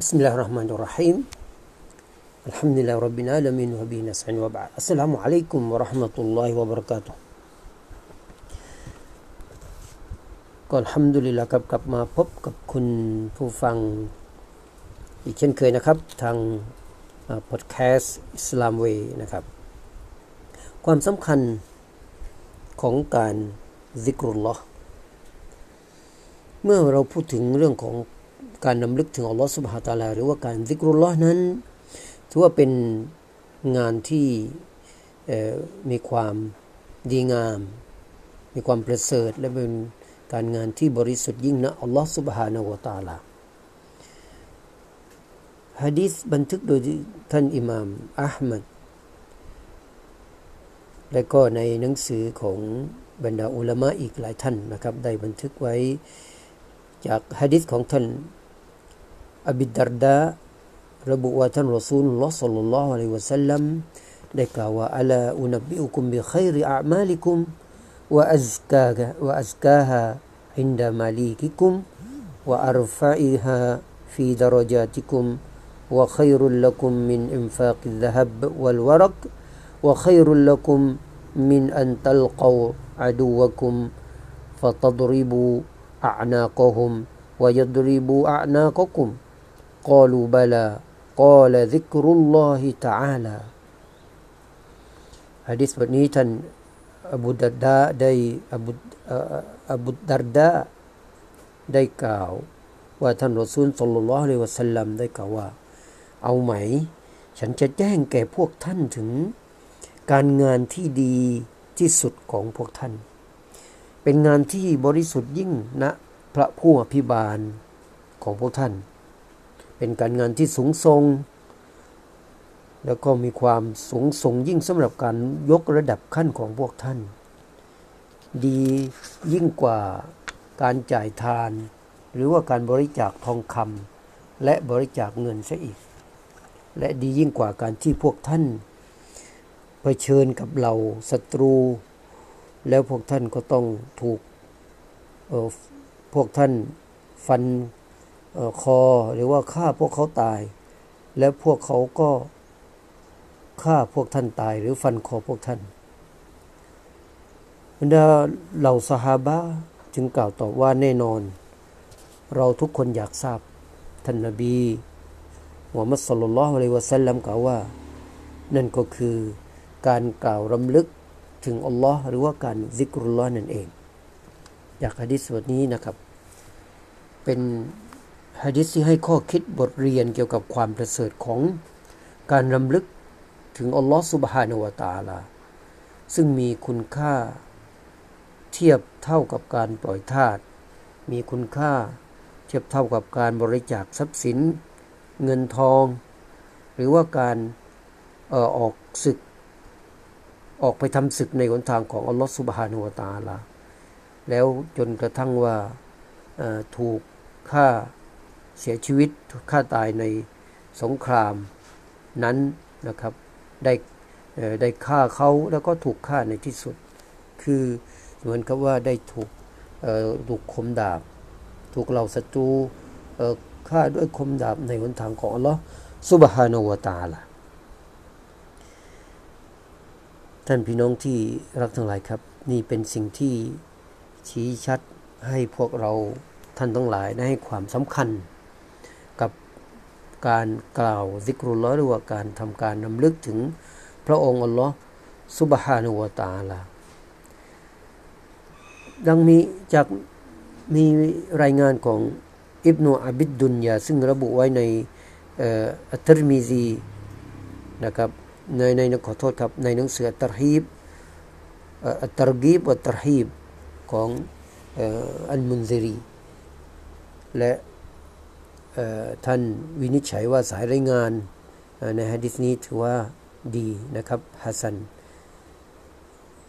بسم الله الرحمن الرحيم الحمد لله رب العالمين وبه نستعين وبعد السلام عليكم ورحمة الله وبركاته ก่อนฮัมดุลิลละครับกลับมาพบกับคุณผู้ฟังอีกเช่นเคยนะครับ ทางพอดแคสต์อิสลามเวนะครับ ความสำคัญของการซิกรุลลอฮ์เมื่อเราพูดถึงเรื่องของ การนำลึกถึงอัลลอฮ์สุบฮาตาลาหรือว่าการซิกรุลลอฮ์นั้น ถือว่าเป็นงานที่มีความดีงาม มีความประเสริฐและเป็นการงานที่บริสุทธิ์ยิ่งนะอัลลอฮ์สุบฮานาวตาลาฮะดีษบันทึกโดยท่านอิหม่ามอัลมัดและก็ในหนังสือของบรรดาอุลามะอีกหลายท่านนะครับ ได้บันทึกไว้จากฮะดิษของท่าน อบิดารดาระบุว่าท่านรอซูลุลลอฮ์สัลลัลลอฮุอะลัยฮิวะสัลลัมได้กล่าวว่าอัลาอุนบิอุคุมบิขัยริอามาลิคุมวะอัซกาะวะอัซกาฮะ عند مليككم وأرفعها في درجاتكم وخير لكم من إنفاق الذهب والورق وخير لكم من أن تلقوا عدوكم فتضربوا أعناقهم ويضربوا أعناقكم قالوا بلى قال ذكر الله تعالى ฮะดิษบทนี้ท่านอบูดัดดาได้อบูอบูดัรดาได้กล่าว ว่าท่านรอซูลสุลลัลลอฮุอะลัยฮิวะสัลลัมได้กล่าวว่า เอาไหม ฉันจะแจ้งแก่พวกท่านถึง การงานที่ดีที่สุดของพวกท่าน เป็นงานที่บริสุทธิ์ยิ่งนะพระผู้อภิบาลของพวกท่าน เป็นการงานที่สูงทรงแล้วก็มีความสูงส่งยิ่งสำหรับการยกระดับขั้นของพวกท่าน ดียิ่งกว่าการจ่ายทาน หรือว่าการบริจาคทองคำและบริจาคเงินซะอีก และดียิ่งกว่าการที่พวกท่านเผชิญกับเราศัตรู แล้วพวกท่านก็ต้องถูกพวกท่านฟัน คอหรือว่าฆ่าพวกเขาตาย แล้วพวกเขาก็ฆ่าพวกท่านตาย หรือฟันคอพวกท่านบรรดาเหล่าสหาบะจึงกล่าวตอบว่าแน่นอน เราทุกคนอยากทราบท่านนบีมุฮัมมัดสลลัลลอฮุอะลัยวะสัลลัมกล่าวว่า นั่นก็คือการกล่าวรำลึกถึงอัลลอฮ์หรือว่าการซิกรุลลอฮ์นั่นเอง จากฮะดิษบทนี้นะครับ เป็น ฮะดิษที่ให้ข้อคิดบทเรียนเกี่ยวกับความประเสริฐของการรำลึกถึงอัลลอฮ์สุบฮานาวตาลา ซึ่งมีคุณค่าเทียบเท่ากับการปล่อยทาสมีคุณค่าเทียบเท่ากับการบริจาคทรัพย์สิน เงินทอง หรือว่าการออออกศึก ออกไปทำศึกในหนทางของอัลลอฮ์สุบฮานุวตาลา แล้วจนกระทั่งว่าถูกฆ่า เสียชีวิตฆ่าตายในสงครามนั้นนะครับได้ได้ฆ่าเขาแล้วก็ถูกฆ่าในที่สุด คือเหมือนกับว่าได้ถูกถูกคมดาบ ถูกเหล่าศัตรูฆ่าด้วยคมดาบในหนทางของอัลลอฮ์ซุบฮานาวตาละท่านพี่น้องที่รักทั้งหลายครับ นี่เป็นสิ่งที่ชี้ชัดให้พวกเราท่านทั้งหลายได้ให้ความสำคัญ การกล่าวซิกรุลลอหรือว่าการทำการนำลึกถึงพระองค์อัลลอฮ์ซุบฮานุวะตาลาดังมีจากมีรายงานของอิบนุอับิดดุนยาซึ่งระบุไว้ในอัตตรมีซีนะครับในในขอโทษครับในหนังสืออัตตรฮีบอัตตรกีบอัตตรฮีบของอัลมุนซิรีและ ท่านวินิจฉัยว่าสายรายงานในฮะดิษนี้ถือว่าดีนะครับحسن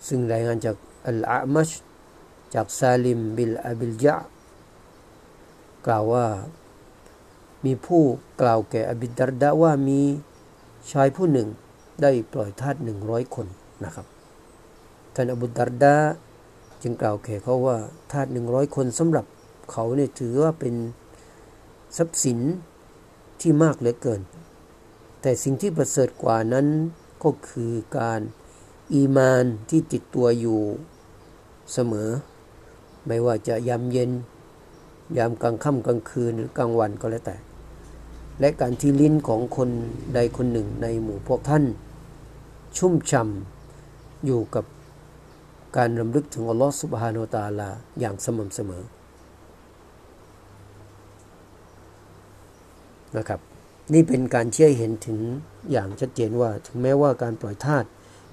ซึ่งรายงานจากอัลอามัชจากซาลิมบินอบิลญะอ์ดิกล่าวว่ามีผู้กล่าวแก่อบิดดัรดาอ์ว่ามีชายผู้หนึ่งได้ปล่อยทาสหนึ่งร้อยคนนะครับท่านอบุดารดาจึงกล่าวแก่เขาว่าทาสหนึ่งร้อยคนสำหรับเขาเนี่ยถือว่าเป็น ทรัพย์สินที่มากเหลือเกิน แต่สิ่งที่ประเสริฐกว่านั้นก็คือการอีมานที่ติดตัวอยู่เสมอ ไม่ว่าจะยามเย็น ยามกลางค่ำกลางคืนหรือกลางวันก็แล้วแต่ และการที่ลิ้นของคนใดคนหนึ่งในหมู่พวกท่าน ชุ่มช่ำอยู่กับการรำลึกถึงอัลลอฮฺสุบฮานาตาลาอย่างสม่ำเสมอ นะครับ นี่เป็นการเชื่อเห็นถึงอย่างชัดเจนว่า ถึงแม้ว่าการปล่อยทาส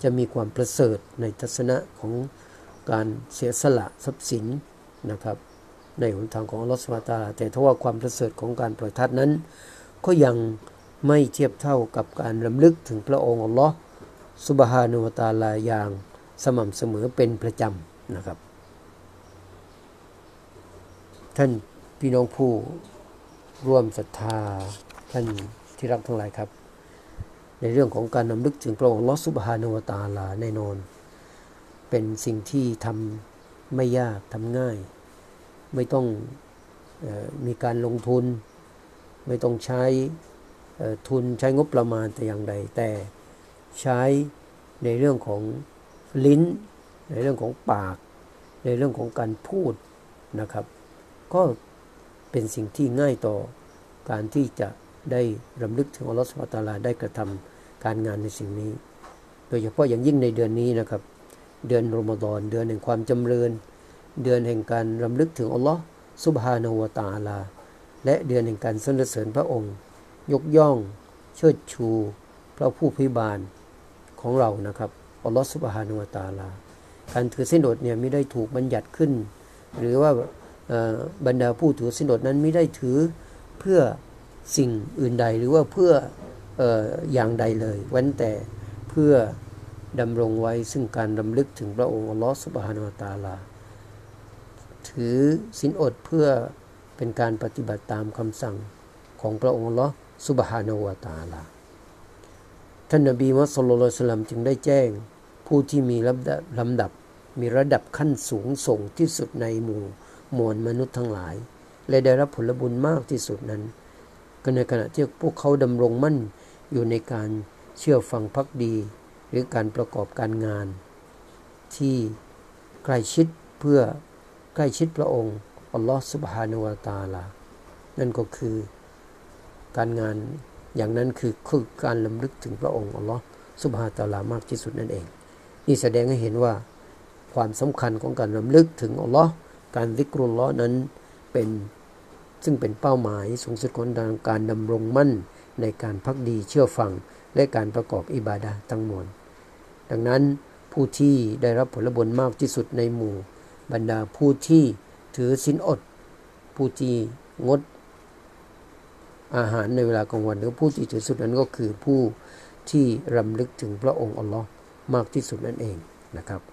จะมีความประเสริฐในทัศนะของการเสียสละทรัพย์สินนะครับ ในหนทางของอัลอสุบตา แต่ถ้าว่าความประเสริฐของการปล่อยทาสนั้น ก็ยังไม่เทียบเท่ากับการรำลึกถึงพระองค์อัลลอฮฺสุบฮานุวตาลาอย่างสม่ำเสมอเป็นประจำนะครับ ท่านพี่น้องผู้ ร่วมศรัทธาท่านที่รักทั้งหลายครับ ในเรื่องของการนำลึกถึงพระองค์ลอสุบฮานวตาลาแน่นอน เป็นสิ่งที่ทำไม่ยากทำง่าย ไม่ต้องออมีการลงทุน ไม่ต้องใช้ทุนใช้งบประมาณแต่อย่างใด แต่ใช้ในเรื่องของลิ้น ในเรื่องของปาก ในเรื่องของการพูดนะครับ ก็ เป็นสิ่งที่ง่ายต่อการที่จะได้รำลึกถึงอัลลอฮฺสุบตาลาได้กระทำการงานในสิ่งนี้ โดยเฉพาะอย่างยิ่งในเดือนนี้นะครับ เดือนรอมฎอนเดือนแห่งความจำเริญ เดือนแห่งการรำลึกถึงอัลลอฮฺสุบฮานาวตาลา และเดือนแห่งการสรรเสริญพระองค์ ยกย่อง เชิดชู พระผู้พิบาลของเรานะครับอัลลอฮฺสุบฮานาวตาลา การถือเสินอดเนี่ยไม่ได้ถูกบัญญัติขึ้น หรือว่า บรรดาผู้ถือสินอดนั้นไม่ได้ถือเพื่อสิ่งอื่นใดหรือว่าเพื่ออย่างใดเลยเว้นแต่เพื่อดำรงไว้ซึ่งการดำลึกถึงพระองค์อัลอสุบฮานาตาลา ถือสินอดเพื่อเป็นการปฏิบัติตามคำสั่งของพระองค์อัลอสุบฮานาวตาลา ท่านนบีมุสลิมจึงได้แจ้ง ผู้ที่มีลำดับลำดับมีระดับขั้นสูงส่งที่สุดในหมู่ มวลมนุษย์ทั้งหลาย และได้รับผลบุญมากที่สุดนั้นก็ในขณะที่พวกเขาดำรงมั่นอยู่ในการเชื่อฟังพักดี หรือการประกอบการงาน ที่ใกล้ชิดเพื่อใกล้ชิดพระองค์อัลลอฮฺสุบฮานาวตาลา นั่นก็คือการงานอย่างนั้นคือคือการลำลึกถึงพระองค์อัลลอฮฺสุบฮานตาลามากที่สุดนั่นเอง นี่แสดงให้เห็นว่าความสำคัญของการลำลึกถึงอัลลอฮ์ การวิกรุลลอนั้นเป็นซึ่งเป็นเป้าหมายสูงสุดของการดำรงมั่นในการพักดีเชื่อฟัง และการประกอบอิบาดาทั้งมวลดังนั้นผู้ที่ได้รับผลบุญมากที่สุดในหมู่ บรรดาผู้ที่ถือสินอด ผู้ที่งดอาหารในเวลากลางวันหรือผู้ที่ถือสุดนั้นก็คือผู้ที่รำลึกถึงพระองค์อัลลอฮ์มากที่สุดนั่นเองนะครับ